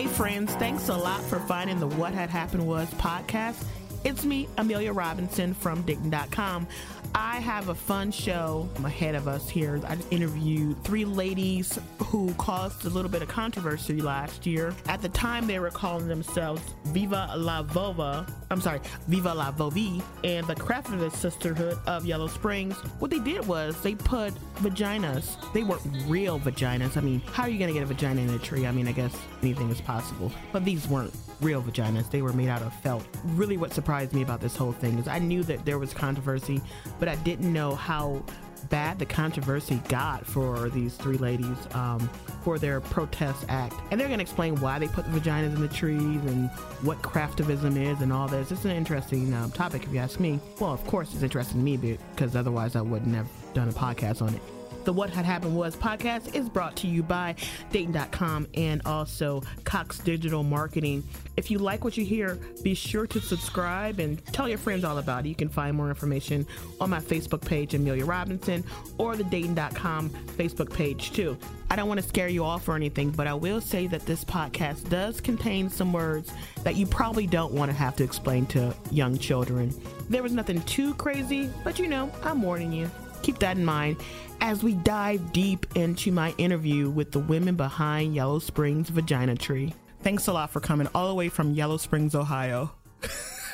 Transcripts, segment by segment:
Hey, friends, thanks a lot for finding the What Had Happened Was podcast. It's me, Amelia Robinson from Dayton.com. I have a fun show ahead of us here. I interviewed three ladies who caused a little bit of controversy last year. At the time, they were calling themselves Viva la Vova. I'm sorry, Viva la Vovi and the Craftivist Sisterhood of Yellow Springs. What they did was they put vaginas. They weren't real vaginas. I mean, how are you going to get a vagina in a tree? I mean, I guess anything is possible. But these weren't real vaginas. They were made out of felt. Really, what surprised me about this whole thing is I knew that there was controversy, but I didn't know how bad the controversy got for these three ladies um, for their protest act. And they're going to explain why they put the vaginas in the trees and what craftivism is and all this. It's an interesting um, topic, if you ask me. Well, of course, it's interesting to me because otherwise I wouldn't have done a podcast on it. The What Had Happened Was podcast is brought to you by Dayton.com and also Cox Digital Marketing. If you like what you hear, be sure to subscribe and tell your friends all about it. You can find more information on my Facebook page, Amelia Robinson, or the Dayton.com Facebook page too. I don't want to scare you off or anything, but I will say that this podcast does contain some words that you probably don't want to have to explain to young children. There was nothing too crazy, but you know, I'm warning you. Keep that in mind as we dive deep into my interview with the women behind Yellow Springs Vagina Tree. Thanks a lot for coming all the way from Yellow Springs, Ohio.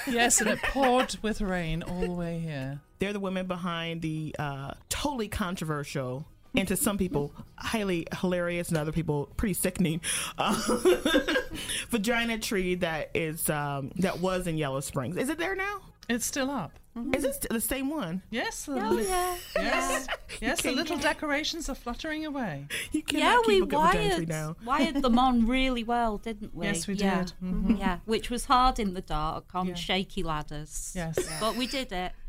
yes, and it poured with rain all the way here. They're the women behind the uh, totally controversial and to some people highly hilarious and other people pretty sickening uh, vagina tree that is um, that was in Yellow Springs. Is it there now? It's still up. Mm-hmm. Is this the same one? Yes. Oh, yeah. Yes. yes. The little decorations are fluttering away. You yeah, we keep a wired now. wired them on really well, didn't we? Yes, we yeah. did. Mm-hmm. Yeah, which was hard in the dark on Yeah. shaky ladders. Yes. but we did it.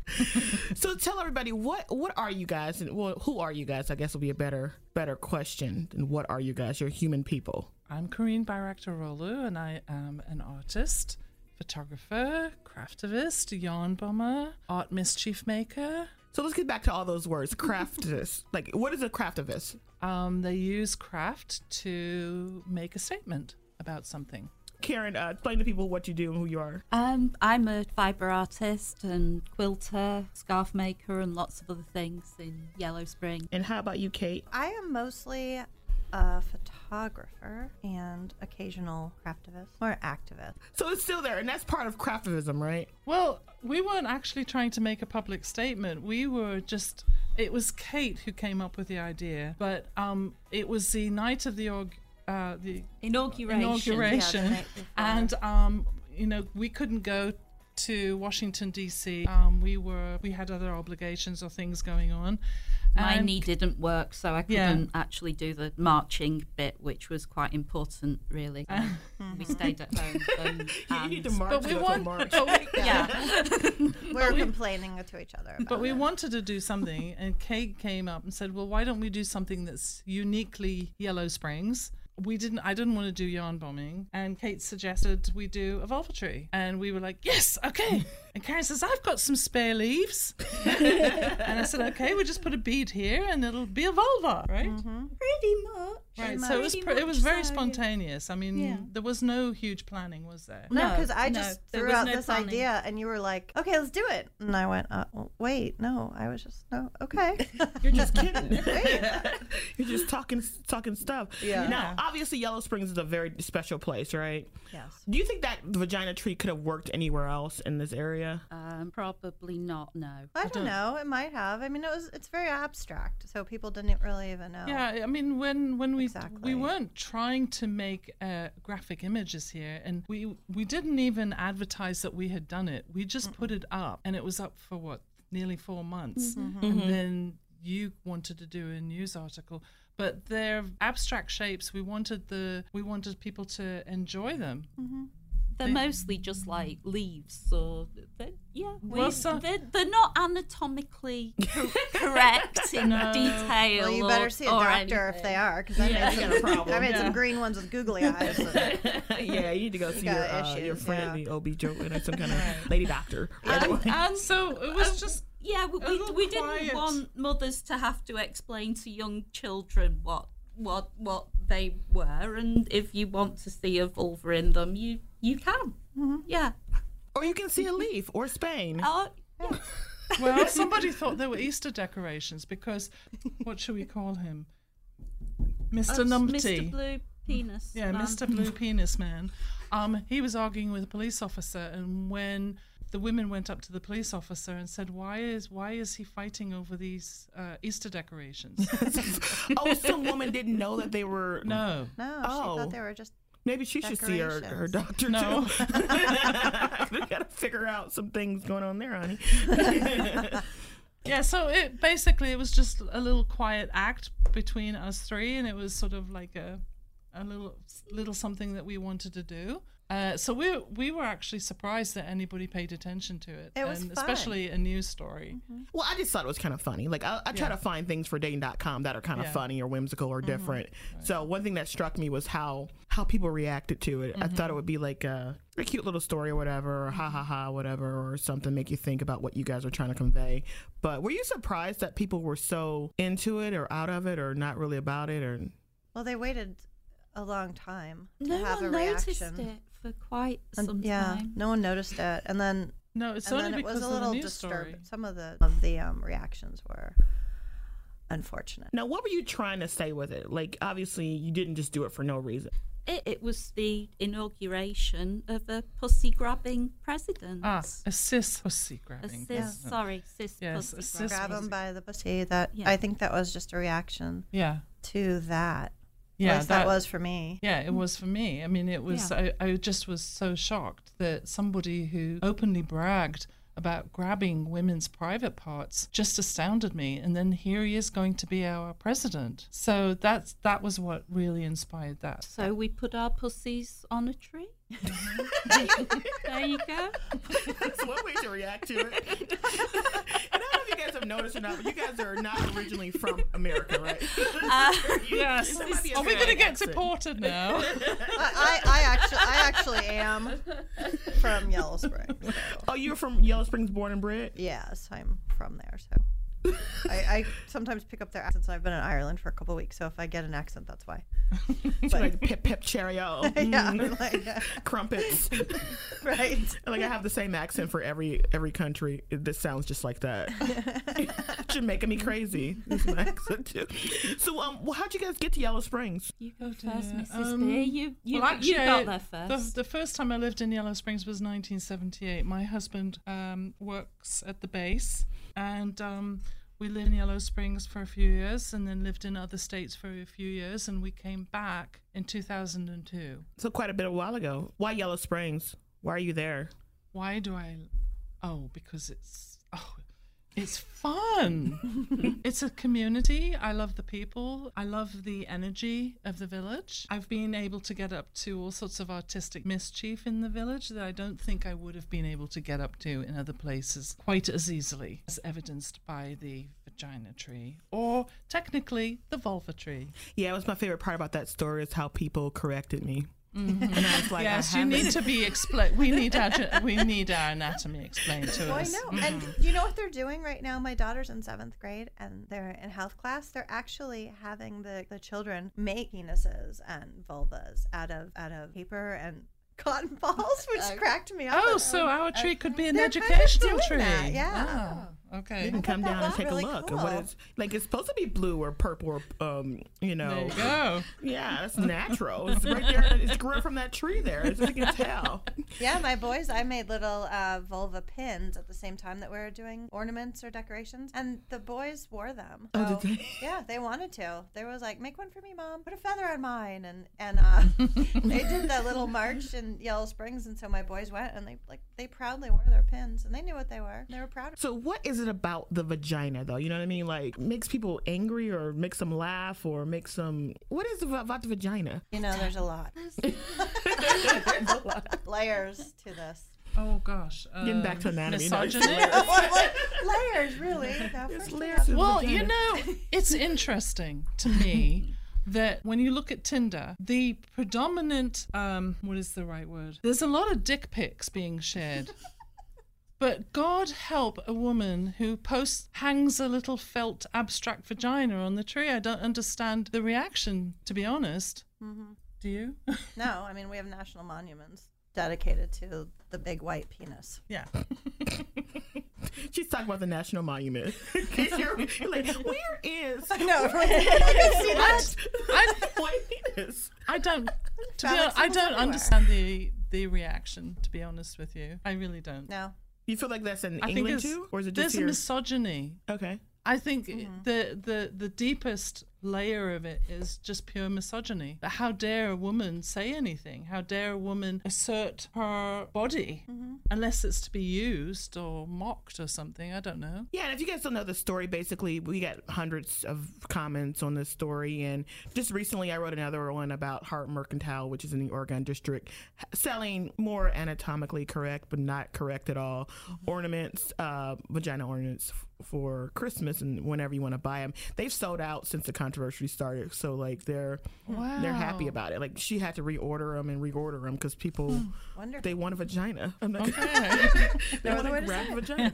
So tell everybody what what are you guys and well who are you guys? I guess will be a better better question than what are you guys? You're human people. I'm Corinne Bayraktaroglu, and I am an artist, photographer, craftivist, yarn bomber, art mischief maker. So let's get back to all those words. Craftivist. like what is a craftivist? Um, they use craft to make a statement about something. Karen, uh, explain to people what you do and who you are. Um, I'm a fibre artist and quilter, scarf maker, and lots of other things in Yellow Spring. And how about you, Kate? I am mostly a photographer and occasional craftivist or activist. So it's still there, and that's part of craftivism, right? Well, we weren't actually trying to make a public statement. We were just. It was Kate who came up with the idea, but um, it was the night of the org, uh, the Inauguration. inauguration, Yeah, the night before. and um, you know we couldn't go to Washington D.C. Um, we were we had other obligations or things going on. My and- knee didn't work, so I couldn't actually do the marching bit, which was quite important, really. Uh, um, we mm-hmm. stayed at home. And, you need to march. But we go to want, march. but we, yeah. We're complaining to each other. About But we it. wanted to do something, and Kate came up and said, "Well, why don't we do something that's uniquely Yellow Springs?" We didn't. I didn't want to do yarn bombing, and Kate suggested we do a vulva tree, and we were like, "Yes, okay." And Karen says, "I've got some spare leaves," and I said, "Okay, we'll just put a bead here, and it'll be a vulva, right?" Pretty much. Right. So it was. Pr- it was very so, spontaneous. I mean, Yeah. there was no huge planning, was there? No, No, because I just there threw out no this planning. idea, and you were like, "Okay, let's do it." And I went, uh, well, "Wait, no." I was just, "No, okay." You're just kidding. You're just talking talking stuff. Yeah. Now, obviously, Yellow Springs is a very special place, right? yes. Do you think that the vagina tree could have worked anywhere else in this area? Um, probably not, no. I don't uh-huh. know. It might have. I mean, it was. It's very abstract, so people didn't really even know. Yeah, I mean, when when we Exactly. we weren't trying to make uh, graphic images here, and we we didn't even advertise that we had done it. We just put it up, and it was up for what nearly four months, mm-hmm. Mm-hmm. and mm-hmm. then you wanted to do a news article. But they're abstract shapes. We wanted the we wanted people to enjoy them. They're mostly just like leaves, or they're, yeah, we, Well, so- they're, they're not anatomically co- correct in detail. Well, you better or- see a or doctor if they are, because I Yeah, made, some, a problem. I made Yeah. some green ones with googly eyes. and- yeah, you need to go see your, uh, your issues, friend, yeah. the OB joke, and some kind of lady doctor. And, and So it was just yeah, we, we, we didn't want mothers to have to explain to young children what what what they were, and if you want to see a vulva in them, you you can. Yeah. Or you can see a leaf or Spain. Oh, yeah. Well, somebody thought they were Easter decorations because what should we call him? Mr. That's Numpty. Mr. Blue Penis. Yeah, man. Mr. Blue Penis Man. Um, he was arguing with a police officer, and when the women went up to the police officer and said, "Why is why is he fighting over these uh, Easter decorations?" oh, some woman didn't know that they were. no, No, Oh. she thought they were just. Maybe she should see her, her doctor No. too. we gotta figure out some things going on there, honey. yeah. So it basically it was just a little quiet act between us three, and it was sort of like a a little little something that we wanted to do. Uh, so we we were actually surprised that anybody paid attention to it, It was fun. especially a news story. Mm-hmm. Well, I just thought it was kind of funny. Like, I, I try Yeah. to find things for Dayton.com that are kind of Yeah. funny or whimsical or mm-hmm. different. So, one thing that struck me was how how people reacted to it. I mm-hmm. thought it would be like a, a cute little story or whatever, or ha ha ha, whatever, or something, make you think about what you guys are trying to convey. But were you surprised that people were so into it or out of it or not really about it? Or Well, they waited a long time to No have a reaction. it for quite And- some yeah, time. no one noticed it, and then No, it's and only then it was a little news disturbing. Some of the of the um, reactions were unfortunate. now, what were you trying to say with it? Like, obviously, you didn't just do it for no reason. It, it was the inauguration of a pussy grabbing president. Ah, a cis pussy A grabbing. cis, sorry, cis Yes, pussy-grabbing Grab him by the pussy. That Yeah. I think that was just a reaction Yeah, to that. At yeah, least that, was for me. Yeah, it was for me. I mean, it was. I, I just was so shocked that somebody who openly bragged about grabbing women's private parts just astounded me. And then here he is going to be our president. So that's that was what really inspired that. So we put our pussies on a tree. Mm-hmm. there you go. That's one way to react to it. noticed or not, but you guys are not originally from America, right? Uh, yes. That might be a Are we going to get accent. deported now? I, I, I actually I actually am from Yellow Springs. So. Oh, you're from Yellow Springs, born and bred. Yes, I'm from there, so. I, I sometimes pick up their accents. I've been in Ireland for a couple of weeks, so if I get an accent, that's why. So like pip pip cheerio, Yeah, mm, like, uh, crumpets. right. like I have the same accent for every every country. It, this sounds just like that. Should making me crazy. This my accent too. So um, well, how'd you guys get to Yellow Springs? You go first, dear. Mrs. Um, B. You you, well, actually, you got there the, first. the first time I lived in Yellow Springs was 1978. My husband um, works at the base, and um, we lived in Yellow Springs for a few years, and then lived in other states for a few years, and we came back in 2002. So quite a bit of a while ago. Why Yellow Springs? Why are you there? Why do I? Oh, because it's oh, it's fun. it's a community. I love the people. I love the energy of the village. I've been able to get up to all sorts of artistic mischief in the village that I don't think I would have been able to get up to in other places quite as easily, as evidenced by the vagina tree, or technically the vulva tree. Yeah, it was my favorite part about that story is how people corrected me. Mm-hmm. And I was like, yes, I you need to be explained. We need our we need our anatomy explained to Oh, I us. know. And mm-hmm. you know what they're doing right now? My daughter's in seventh grade and they're in health class. They're actually having the, the children make penises and vulvas out of out of paper and cotton balls, which cracked me up. Oh, I'm so our tree could be an They're kind of educational tree. that, yeah. Oh, okay. You can come down and take really a look at what cool. it's like. It's supposed to be blue or purple or um, you know. There you go. Yeah, it's natural. It's right there. It's grew from that tree there, as you can tell. Yeah, my boys, I made little uh, vulva pins at the same time that we were doing ornaments or decorations, and the boys wore them. Oh, did they? Yeah, they wanted to. They was like, "Make one for me, mom. Put a feather on mine." And and uh, they did the little march in Yellow Springs, and so my boys went, and they like they proudly wore their pins, and they knew what they were. They were proud. of So, what is it about the vagina, though? You know what I mean? Like, makes people angry or makes them laugh or makes them. What is it about the vagina? You know, there's a lot layers to this. Oh gosh. Getting back to um, anatomy, no, it's Misogyny. layers, really. Now, It's first layers well, you know, it's interesting to me that when you look at Tinder, the predominant um, what is the right word? There's a lot of dick pics being shared. But God help a woman who posts hangs a little felt abstract vagina on the tree. I don't understand the reaction, to be honest. Mm-hmm. Do you? No, I mean we have national monuments dedicated to the big white penis. yeah. She's talking about the national monument. you're, you're like, where is? I know. see that? I- white penis. I don't. To be honest, I don't everywhere. understand the the reaction. To be honest with you, I really don't. No. You feel like that's in I England too, or is it there's just a misogyny. okay. I think Mm-hmm. the, the the deepest layer of it is just pure misogyny. But how dare a woman say anything? How dare a woman assert her body Mm-hmm. unless it's to be used or mocked or something? I don't know. Yeah, and if you guys don't know the story, basically, we got hundreds of comments on this story. And just recently, I wrote another one about Hart Mercantile, which is in the Oregon District, selling more anatomically correct, but not correct at all, ornaments, uh, vagina ornaments for Christmas and whenever you want to buy them. They've sold out since the controversy started. So, like, they're. They're happy about it. Like she had to reorder them and reorder them because people Wonderful. they want a vagina. I'm not. Okay. they No want other way to to grab say a it. vagina.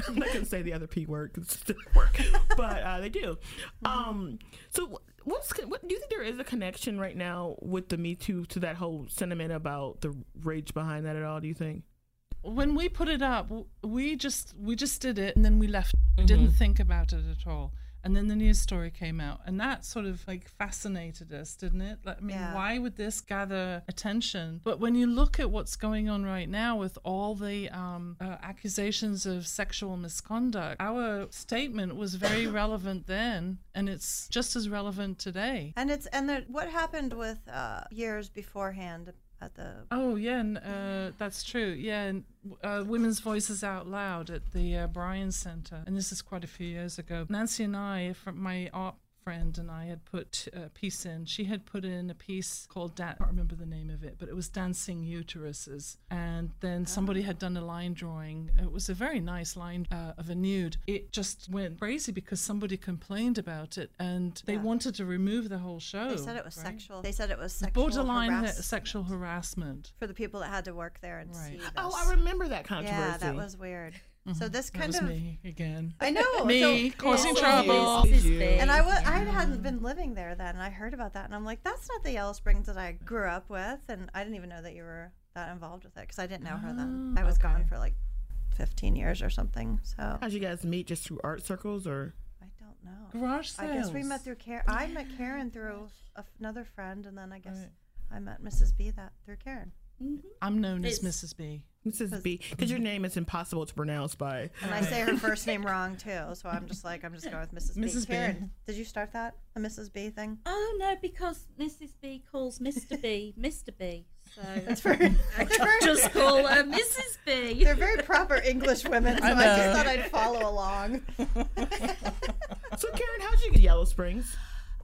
I'm not gonna say the other p word because it doesn't work, but uh, they do. Um, so what's what do you think there is a connection right now with the Me Too to that whole sentiment about the rage behind that at all? Do you think? When we put it up, we just we just did it and then we left. We didn't think about it at all. And then the news story came out, and that sort of like fascinated us, didn't it? Like, I mean, Yeah. why would this gather attention? But when you look at what's going on right now with all the um, uh, accusations of sexual misconduct, our statement was very relevant then, and it's just as relevant today. And it's and the, what happened with uh, years beforehand at the Oh yeah, and, uh, that's true. Yeah, and, uh, Women's Voices Out Loud at the uh, Bryan Center, and this is quite a few years ago. Nancy and I, from my art friend and I, had put a piece in. She had put in a piece called Dan- I can't remember the name of it, but it was Dancing Uteruses, and then somebody had done a line drawing. It was a very nice line uh, of a nude. It just went crazy because somebody complained about it, and they Yeah. wanted to remove the whole show. they said it was right? sexual. They said it was sexual borderline ha- sexual harassment. for the people that had to work there and Right. see this. Oh, I remember that controversy. yeah, that was weird. So mm-hmm. this That kind was of me again. I know Me so- causing so- trouble. You. And I was I hadn't been living there then, and I heard about that, and I'm like, that's not the Yellow Springs that I grew up with, and I didn't even know that you were that involved with it because I didn't know her then. Oh, I was gone for like 15 years or something. So How'd you guys meet? Just through art circles, or I don't know. Garage sales. I guess we met through Karen. I met Karen through a, another friend, and then I guess Right. I met Mrs. B that through Karen. Mm-hmm. I'm known as Mrs. B. Mrs. B? Because your name is impossible to pronounce by. And I say her first name wrong too, so I'm just like I'm just going with Mrs. B. Mrs. B. Karen, did you start that the Mrs. B thing? Oh no, because Mrs. B calls Mr. B Mr. B. So That's very. I just call her Mrs. B. they're very proper English women, so I I, just thought I'd follow along. So Karen, how'd you get Yellow Springs?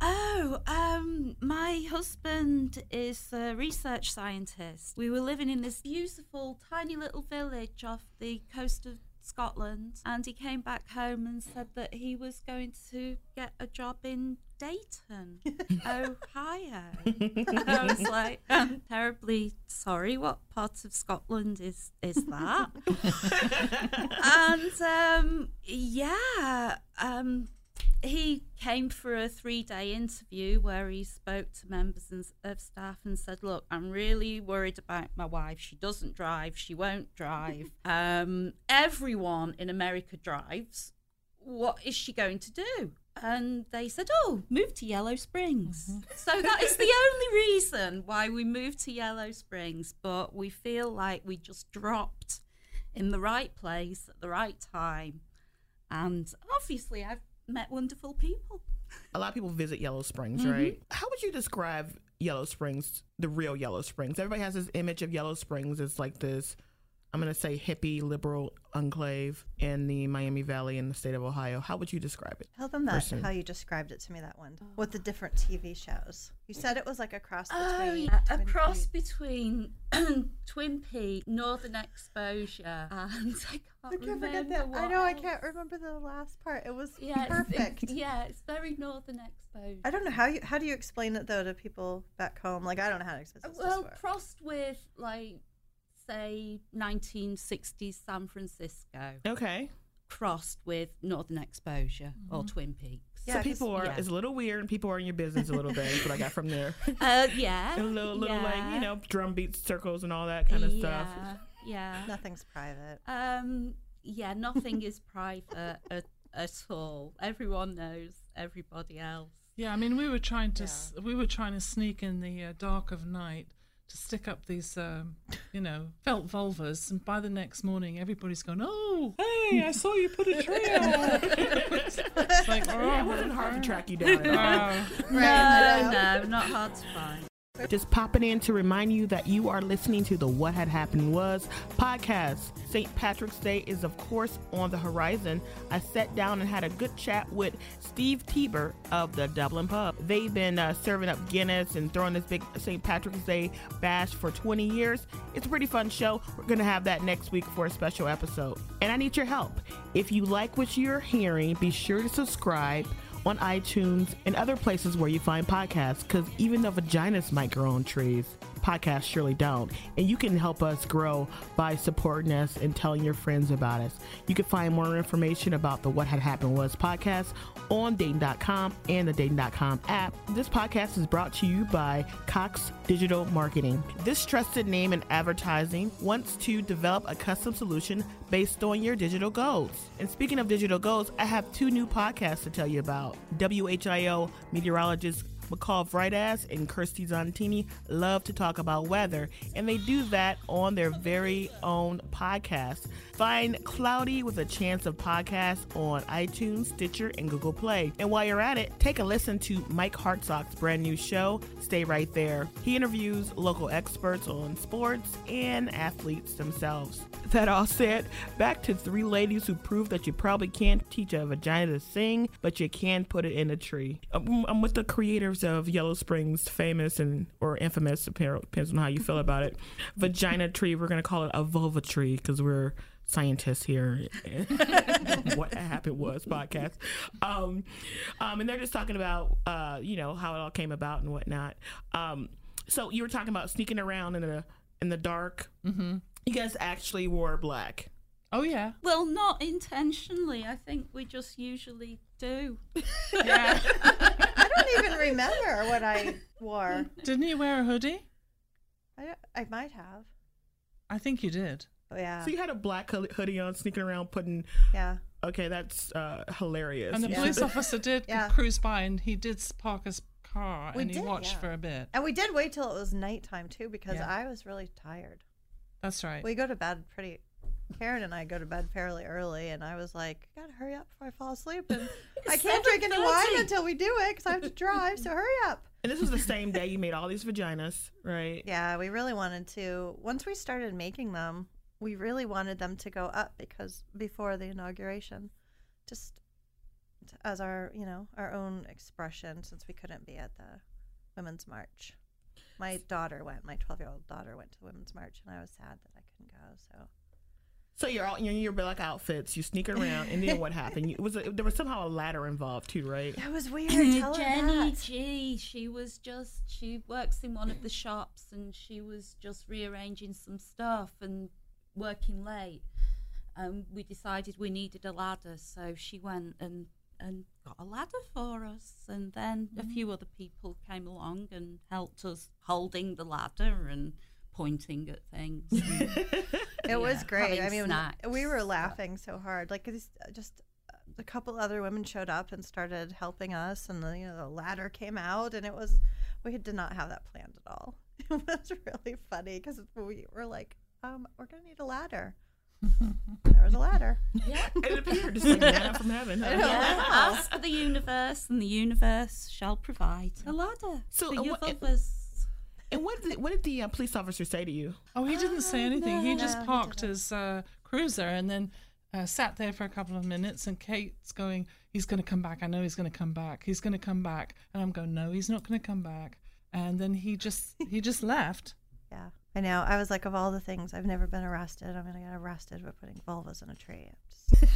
Oh, um, my husband is a research scientist. We were living in this beautiful, tiny little village off the coast of Scotland, and he came back home and said that he was going to get a job in Dayton, Ohio. I was like, I'm terribly sorry. What part of Scotland is is that? and um, yeah, um, he came for a three day interview where he spoke to members and- of staff and said, Look, I'm really worried about my wife. She doesn't drive, she won't drive. um, everyone in America drives. What is she going to do? And they said, Oh, move to Yellow Springs. So that is the only reason why we moved to Yellow Springs. But we feel like we just dropped in the right place at the right time. And obviously, I've met wonderful people. a lot of people visit Yellow Springs, mm-hmm. right? How would you describe Yellow Springs, the real Yellow Springs? Everybody has this image of Yellow Springs as like this, I'm going to say hippie liberal enclave in the Miami Valley in the state of Ohio. How would you describe it? Tell them that Person. how you described it to me that one with the different TV shows. You said it was like a cross oh, between Oh, yeah, a Twin cross Peaks. between Twin Peaks, Northern Exposure, and I can't, I can't remember forget that. I what know I can't remember the last part. It was Yeah, it's- perfect. It's, yeah, it's very Northern Exposure. I don't know how you how do you explain it though to people back home? Like I don't know how to explain it. well, crossed with like say 1960s San Francisco Okay. crossed with Northern Exposure or Twin Peaks. Yeah, so 'cause- people are yeah. it's a little weird and people are in your business a little bit. That's what I got from there. Uh, yeah. A little little like, you know, drum beats, circles and all that kind of stuff. Yeah, yeah. Nothing's private. Um, yeah, nothing is private at, at all. Everyone knows everybody else. Yeah, I mean, we were trying to s we were trying to sneak in the uh, dark of night to stick up these, um, you know, felt vulvas, and by the next morning, everybody's going, "Oh, hey, I saw you put a tree out." it's like, oh, Yeah, it wasn't hard to track you down. at all. oh. No, no, not hard to find. Just popping in to remind you that you are listening to the What Had Happened Was podcast. St. Patrick's Day is, of course, on the horizon. I sat down and had a good chat with Steve Tieber of the Dublin Pub. They've been uh, serving up Guinness and throwing this big St. Patrick's Day bash for 20 years. It's a pretty fun show. We're going to have that next week for a special episode. And I need your help. If you like what you're hearing, be sure to subscribe on iTunes and other places where you find podcasts because even the vaginas might grow on trees, podcasts surely don't. And you can help us grow by supporting us and telling your friends about us. You can find more information about the What Had Happened Was podcast on Dayton.com and the Dayton.com app. This podcast is brought to you by Cox Digital Marketing. This trusted name in advertising wants to develop a custom solution based on your digital goals. And speaking of digital goals, I have two new podcasts to tell you about. WHIO meteorologist McCall Vrydaghs and Kirstie Zontini love to talk about weather, and they do that on their very own podcast. Find Cloudy with a Chance of Podcast on iTunes, Stitcher, and Google Play. And while you're at it, take a listen to Mike Hartsock's brand new show, Stay Right There. He interviews local experts on sports and athletes themselves. That all said, back to three ladies who prove that you probably can't teach a vagina to sing, but you can put it in a tree. I'm with the creators of Yellow Springs, famous and or infamous, depends on how you feel about it. Vagina tree. We're gonna call it a vulva tree because we're scientists here. what happened was podcast. Um, um, and they're just talking about uh, you know how it all came about and whatnot. Um, so you were talking about sneaking around in the in the dark. Mm-hmm. You guys actually wore black. oh yeah, Well, not intentionally. I think we just usually do. yeah. I don't even remember what I wore. Didn't you wear a hoodie? I, I might have. I think you did. Oh, yeah. So you had a black hoodie on, sneaking around, putting. Yeah. Okay, that's uh, hilarious. And the You police officer did Yeah. cruise by, and he did park his car, We and he watched yeah. for a bit. And we did wait till it was nighttime, too, because Yeah. I was really tired. That's right. We go to bed pretty. Karen and I go to bed fairly early, and I was like, "I gotta hurry up before I fall asleep." And I can't drink any wine until we do it because I have to drive. So hurry up. And this was the same day you made all these vaginas, right? Yeah, we really wanted to. Once we started making them, we really wanted them to go up because before the inauguration, just as our, you know, our own expression since we couldn't be at the Women's March. My daughter went, my 12 year old daughter went to the Women's March, and I was sad that I couldn't go. So So you're all you're in your black outfits. You sneak around, and then what happened? You, it was a, there was somehow a ladder involved too, right? that was weird. Mm-hmm. Tell her Jenny that. G, she was just, she works in one of the shops and she was just rearranging some stuff and working late. And we decided we needed a ladder, so she went and, and got a ladder for us. And then a mm-hmm. few other people came along and helped us holding the ladder and pointing at things. and- It was great. I mean, snacks, we were so- laughing so hard. Like it's just uh, a couple other women showed up and started helping us, and the you know the ladder came out, and it was we did not have that planned at all. It was really funny because we were like, um, we're gonna need a ladder. there was a ladder. yeah. It appeared just like manna from heaven. I huh? Yeah, ask the universe, and the universe shall provide a ladder So, for uh, your what- vulvas. And what did, what did the uh, police officer say to you? Oh, he didn't say anything. he just no, he parked his uh, cruiser and then uh, sat there for a couple of minutes. And Kate's going, "He's going to come back. I know he's going to come back. He's going to come back." And I'm going, "No, he's not going to come back." And then he just he just left. Yeah, I know. I was like, of all the things, I've never been arrested. I'm gonna get arrested for putting vulvas in a tree.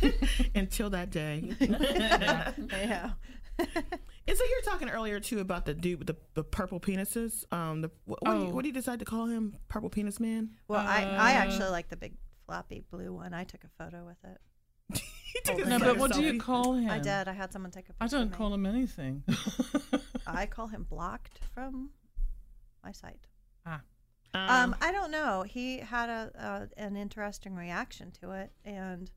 Until that day. I know. And so you were talking earlier too about the dude with the, the purple penises. Um, the what, what, do you, Oh. what do you decide to call him? Purple penis man. Well, I, I Uh, actually like the big floppy blue one. I took a photo with it. He took Oh, No, but what do you call him? I did. I had someone take a picture. I don't call him anything. I call him blocked from my site. ah, Um, I don't know. He had a, a an interesting reaction to it, and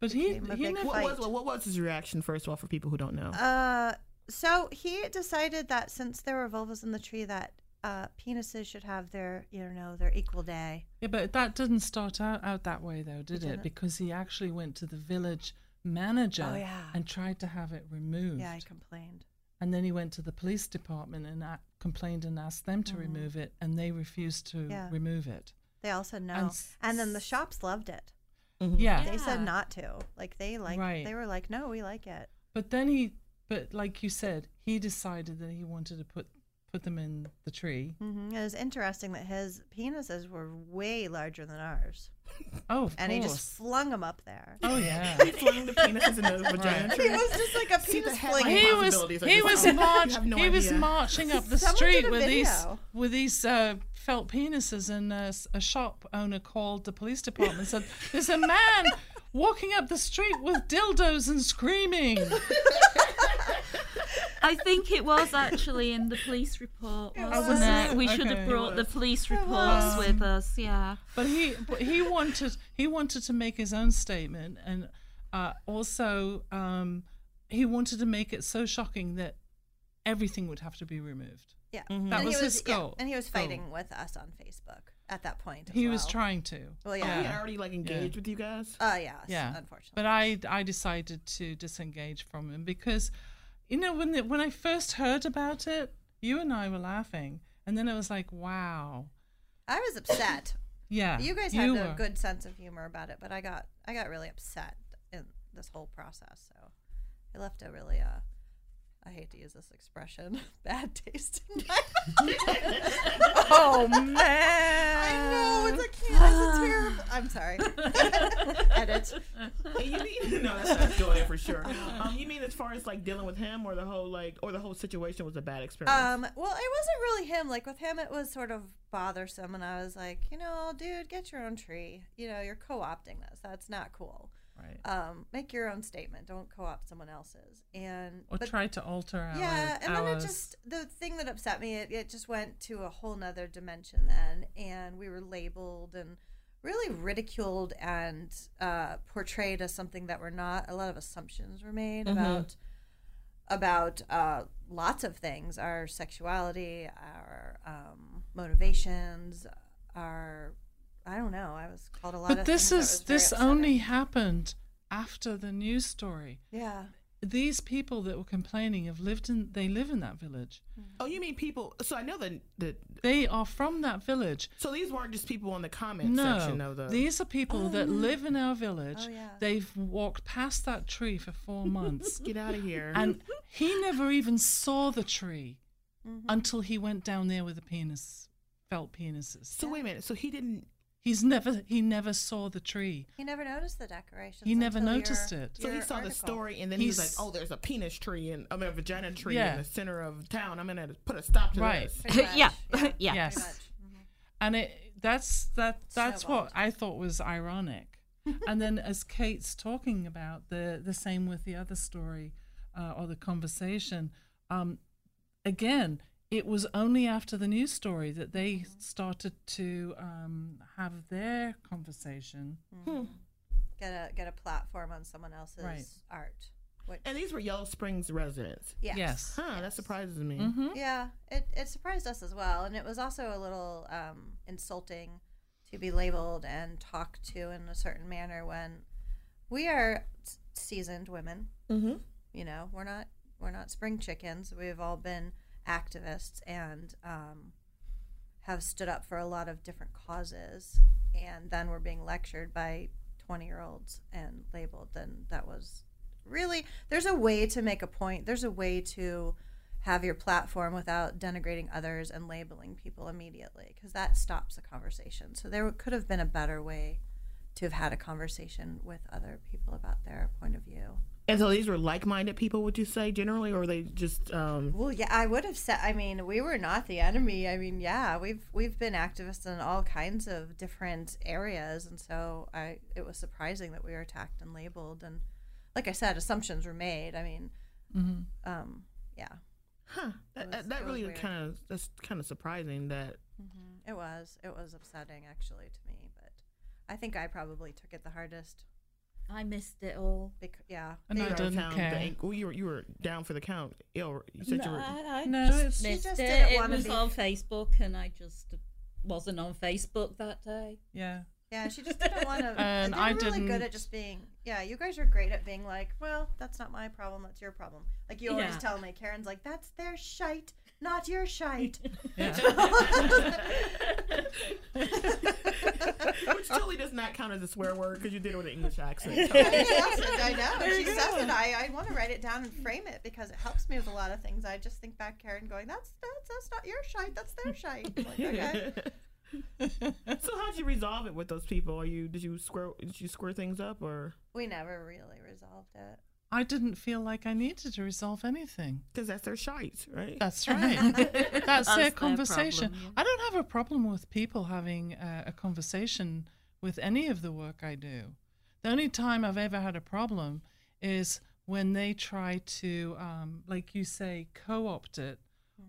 but he he never. what, was, what was his reaction first of all for people who don't know? uh, so he decided that since there were vulvas in the tree, that uh, penises should have their you know their equal day. Yeah, but that didn't start out, out that way though, did it? didn't? Because he actually went to the village manager Oh, yeah. and tried to have it removed. Yeah, I complained. And then he went to the police department and a- complained and asked them to Mhm. remove it, and they refused to Yeah. remove it. They all said no, And and, then the shops loved it. Mhm. Yeah. They said not to. Like they like Right. they were like, no, we like it. But then he, but like you said, he decided that he wanted to put put them in the tree. hmm It was interesting that his penises were way larger than ours, Oh, of and he just flung them up there. oh yeah. He flung the penises in the vagina Right. tree. He was just like a See the penis headline fling. he was possibilities he was like, march, no he was marching up the Someone street with these with these uh, felt penises and uh, s- a shop owner called the police department and said there's a man walking up the street with dildos and screaming I think it was actually in the police report, wasn't was. it? We should Okay. have brought the police reports with us. Yeah. but he but he wanted he wanted to make his own statement and uh, also um, he wanted to make it so shocking that everything would have to be removed Yeah, That And was he his yeah, goal. and he was Goal. fighting with us on Facebook at that point. as he was trying to Well, Oh, yeah. he had already like engaged with you guys. Uh, yes, Yeah. unfortunately. But I I decided to disengage from him because, you know, when the, when I first heard about it, you and I were laughing, and then it was like, wow, I was upset. yeah. you guys had a good sense of humor about it, but I got I got really upset in this whole process. So it left a really uh, I hate to use this expression, bad taste in my Oh man! I know it's a can it's a terrible. I'm sorry. Edit. Hey, you mean no? That's not doing it for sure. Um, you mean as far as like dealing with him, or the whole like, or the whole situation was a bad experience? Um, well, it wasn't really him. Like with him, it was sort of bothersome, and I was like, you know, dude, get your own tree. You know, you're co-opting this. That's not cool. Right. Um, make your own statement. Don't co-opt someone else's. And Or but- try to alter our yeah, and then ours. it just the thing that upset me, it, it just went to a whole nother dimension then, and we were labeled and really ridiculed and uh, portrayed as something that we're not. A lot of assumptions were made about about uh, lots of things: our sexuality, our um, motivations, our I don't know. I was called a lot But of. this things that is was very this upsetting. only happened after the news story. yeah. These people that were complaining have lived in they live in that village. oh, you mean people? So I know that that. They are from that village. So these weren't just people in the comment No, section, though. The these are people that live in our village. Oh, yeah. They've walked past that tree for four months, get out of here. and he never even saw the tree Mm-hmm. until he went down there with the penis, felt penises. so wait a minute. So he didn't. He's never he never saw the tree. He never noticed the decorations. He never noticed your- it. So he your saw the story, and then he was He's- like, "Oh, there's a penis tree and I mean a vagina tree Yeah. in the center of town. I'm gonna put a stop to Right. this." Pretty much, yeah. yeah. yeah. Yes. Pretty much. Mhm. and it that's that that's what Snowballed. I thought was ironic. and then as Kate's talking about the the same with the other story uh, or the conversation, um, again, it was only after the news story that they started to um, have their conversation. Get a get a platform on someone else's Right. art. Which, And these were Yellow Springs residents. yes. Yes. Huh, that surprises me. hmm Yeah, it, it surprised us as well, and it was also a little um, insulting to be labeled and talked to in a certain manner when we are seasoned women. Mm-hmm. You know, we're not we're not spring chickens. We've all been activists and um, have stood up for a lot of different causes, and then we're being lectured by twenty year olds and labeled. Then that was really there's a way to make a point. There's a way to have your platform without denigrating others and labeling people immediately because that stops the conversation. So there could have been a better way to have had a conversation with other people about their point of view. And so these were like-minded people, would you say generally, or they just? Um, Well, yeah, I would have said. I mean, we were not the enemy. I mean, yeah, we've we've been activists in all kinds of different areas, and so I it was surprising that we were attacked and labeled. And like I said, assumptions were made. I mean, um, yeah, huh? That, was- that, that it was really kind of that's kind of surprising. That it was it was upsetting actually to me, I think I probably took it the hardest. I missed it all. Because, yeah, And they I didn't count care. The, anch- well, you were you were down for the count. Ill, you said you were. I, I No, just it's- She missed just it. didn't It wanna was be- on Facebook, and I just wasn't on Facebook that day. Yeah. Yeah, she just didn't want to. And I were really good didn't- at just being. Yeah, you guys are great at being like, well, that's not my problem. That's your problem. Like you always Yeah. tell me, Karen's like, that's their shite, not your shite. Which totally does not count as a swear word because you did it with an English accent. Yes, I know. She says it. I, I want to write it down and frame it because it helps me with a lot of things. I just think back, Karen, going, that's that's, that's not your shite. That's their shite. I'm like, okay. so how'd you resolve it with those people? Are you did you square did you square things up or We never really resolved it. I didn't feel like I needed to resolve anything. because that's their shite, right? That's right. That's their their conversation. problem, yeah. I don't have a problem with people having uh, a conversation with any of the work I do. The only time I've ever had a problem is when they try to, um, like you say, co opt it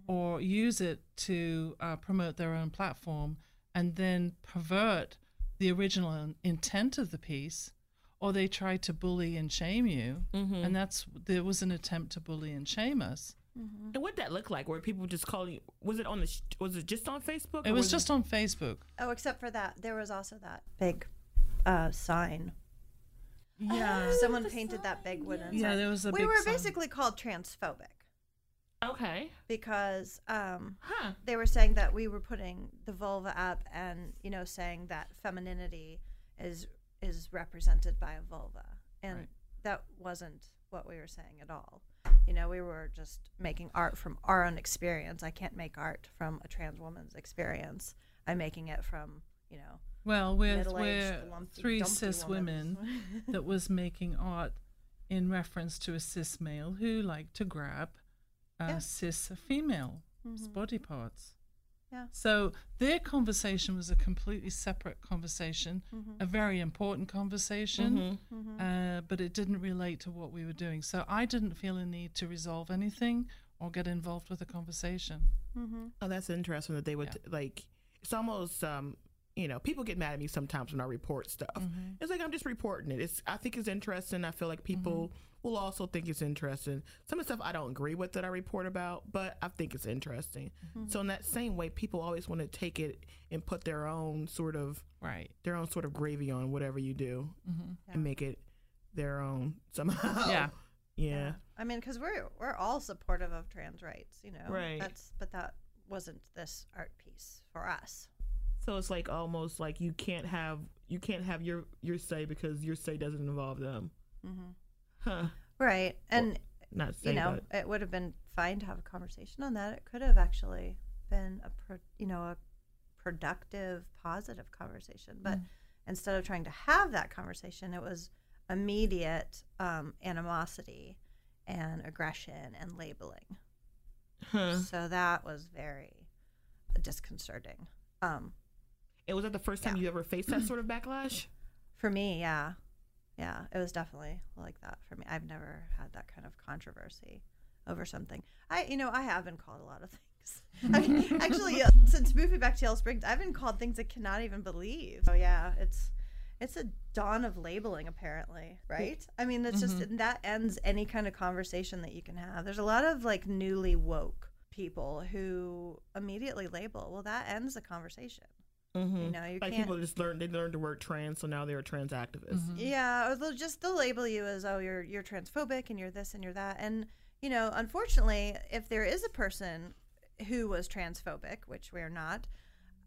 or use it to uh, promote their own platform and then pervert the original intent of the piece. Or they try to bully and shame you, and that's there was an attempt to bully and shame us. and what that look like? Where people just call you? Was it on the? Was it just on Facebook? It or was just on Facebook. Oh, except for that, there was also that big uh, sign. Yeah. Someone painted that big wooden Yeah, sign. there was a we big were sign. basically called transphobic okay, because um, huh? they were saying that we were putting the vulva up and you know saying that femininity is is represented by a vulva and Right. that wasn't what we were saying at all you know we were just making art from our own experience i can't make art from a trans woman's experience i'm making it from you know Well, we're, we're three cis women that was making art in reference to a cis male who liked to grab a Yeah. cis female Mhm. body parts. Yeah. So their conversation was a completely separate conversation, Mhm. a very important conversation, Mhm. uh, but it didn't relate to what we were doing. So I didn't feel a need to resolve anything or get involved with the conversation. Mhm. Oh, that's interesting that they would Yeah. like. It's almost um, you know, people get mad at me sometimes when I report stuff. Mm-hmm. It's like I'm just reporting it. It's I think it's interesting. I feel like people Mm-hmm. Will also think it's interesting. Some of the stuff I don't agree with that I report about, but I think it's interesting. Mm-hmm. So in that same way, people always want to take it and put their own sort of Right. their own sort of gravy on whatever you do hmm and make it their own somehow. Yeah. Yeah. I mean, because we're we're all supportive of trans rights, you know. Right. That's but that wasn't this art piece for us. So it's like almost like you can't have you can't have your your say because your say doesn't involve them. Mm-hmm. Huh. Right, and Not say you know, it would have been fine to have a conversation on that. It could have actually been a pro, you know a productive, positive conversation. But instead of trying to have that conversation, it was immediate um, animosity and aggression and labeling. huh. So that was very disconcerting. Um, It was that the first time Yeah. you ever faced that sort of backlash? For me, yeah. Yeah, it was definitely like that for me. I've never had that kind of controversy over something. I, you know, I have been called a lot of things. I mean, actually, uh, since moving back to Yellow Springs, I've been called things I cannot even believe. So yeah, it's it's a dawn of labeling, apparently, right? I mean, it's just that ends any kind of conversation that you can have. There's a lot of like newly woke people who immediately label. Well, that ends the conversation. Mm-hmm. You know, you like can't. people just learn they learned the word trans, so now they're a trans activist. Yeah, or they'll just they'll label you as oh you're you're transphobic and you're this and you're that and you know unfortunately if there is a person who was transphobic which we're not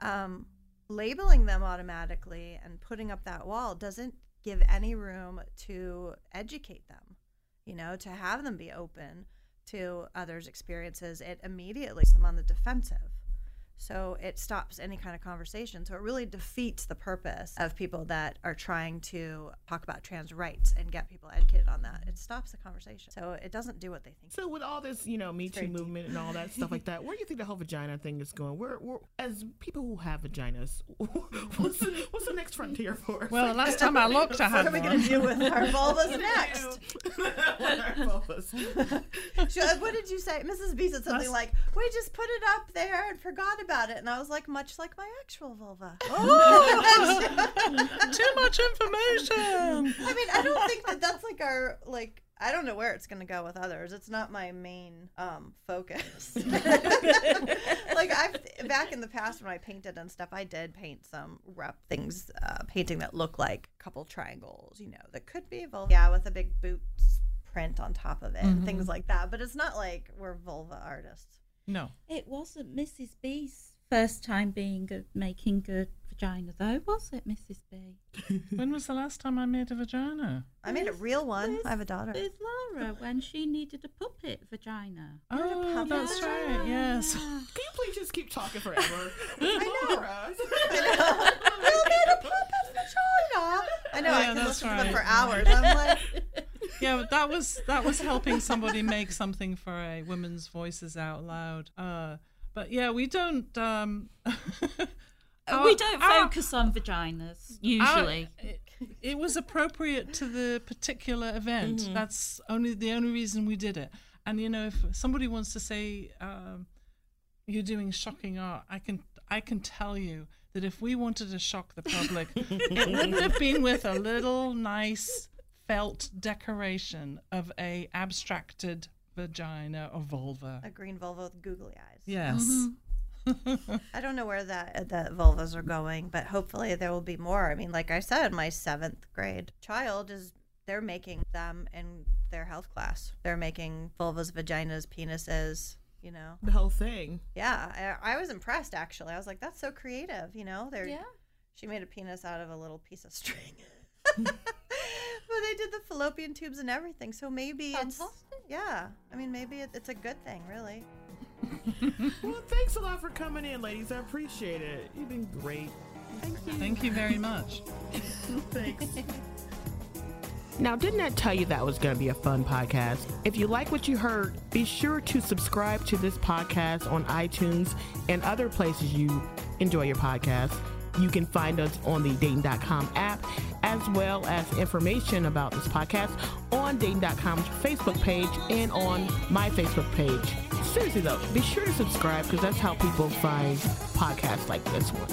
um, labeling them automatically and putting up that wall doesn't give any room to educate them you know to have them be open to others experiences it immediately puts them on the defensive So it stops any kind of conversation. So it really defeats the purpose of people that are trying to talk about trans rights and get people educated on that. It stops the conversation. So it doesn't do what they think. So with all this, you know, Me Too movement and all that stuff like that, where do you think the whole vagina thing is going? Where, where as people who have vaginas, what's the, what's the next frontier for us? Well, the last time I looked, I What are we going to do with our vulvas next? our Vulvas. What did you say? Mrs. B said something Us- like, "We just put it up there and forgot about it," and I was like, "Much like my actual vulva." Oh, Too much information. I mean, I don't think that that's like our like. I don't know where it's going to go with others. It's not my main um, focus. like I've back in the past when I painted and stuff, I did paint some rough things, uh, painting that look like a couple triangles, you know, that could be vulva. Yeah, with a big boots print on top of it, and things like that. But it's not like we're vulva artists. No. It wasn't Mrs. B's first time being a, making good vagina, though, was it, Mrs. B? When was the last time I made a vagina? I made a real one. I have a daughter. With Laura when she needed a puppet vagina. Oh, that's right. Yes. Can you please just keep talking forever? I know. Laura. Who made a puppet vagina? I know. I can that's listen to them for hours. I'm like, Yeah, but that was that was helping somebody make something for a women's voices out loud. Uh, but yeah, we don't. Um, our- we don't our- focus on vaginas, our- usually. it, it was appropriate to the particular event. That's only the only reason we did it. And you know, if somebody wants to say um, you're doing shocking art, I can I can tell you that if we wanted to shock the public, it wouldn't have been with a little nice felt decoration of a abstracted vagina or vulva. a green vulva with googly eyes. Yes. Mm-hmm. I don't know where that that vulvas are going, but hopefully there will be more. I mean, like I said, my seventh grade child is they're making them in their health class. They're making vulvas, vaginas, penises. You know, The whole thing. yeah. I, I was impressed actually. I was like, that's so creative. You know, they're Yeah. She made a penis out of a little piece of string. but they did the fallopian tubes and everything. So maybe it's Fantastic. yeah. I mean, maybe it, it's a good thing, really. Well, thanks a lot for coming in, ladies. I appreciate it. You've been great. Thank you. Thank you very much. Thanks. Now, didn't I tell you that was going to be a fun podcast? If you like what you heard, be sure to subscribe to this podcast on iTunes and other places you enjoy your podcast. You can find us on the Dayton.com app, as well as information about this podcast on Dayton.com's Facebook page and on my Facebook page. Seriously, though, be sure to subscribe because that's how people find podcasts like this one.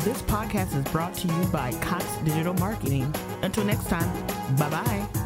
This podcast is brought to you by Cox Digital Marketing. Until next time, bye bye.